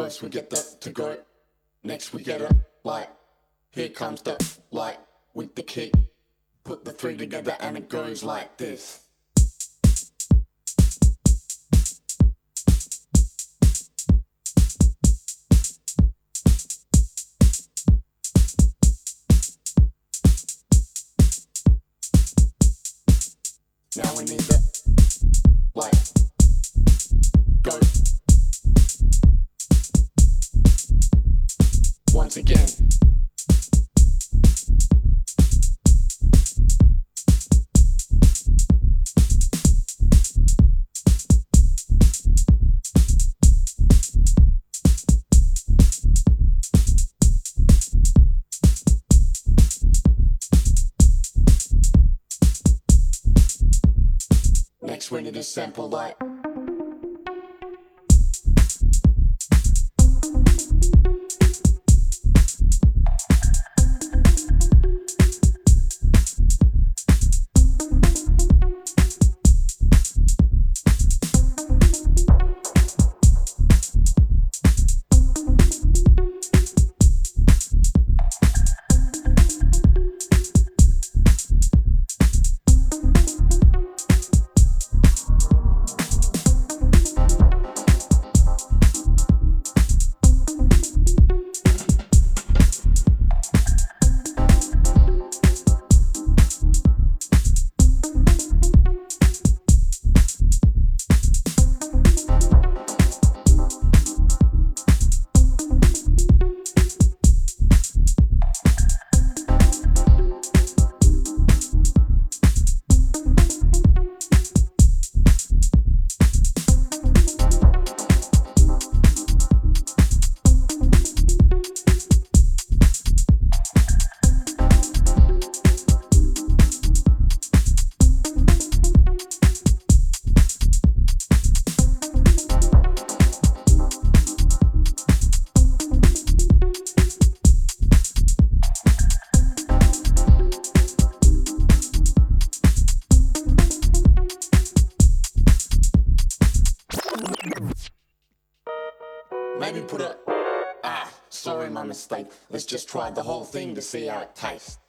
First we get the to go, next we get a light. Here comes the light with the kick. Put the three together and it goes like this. See how it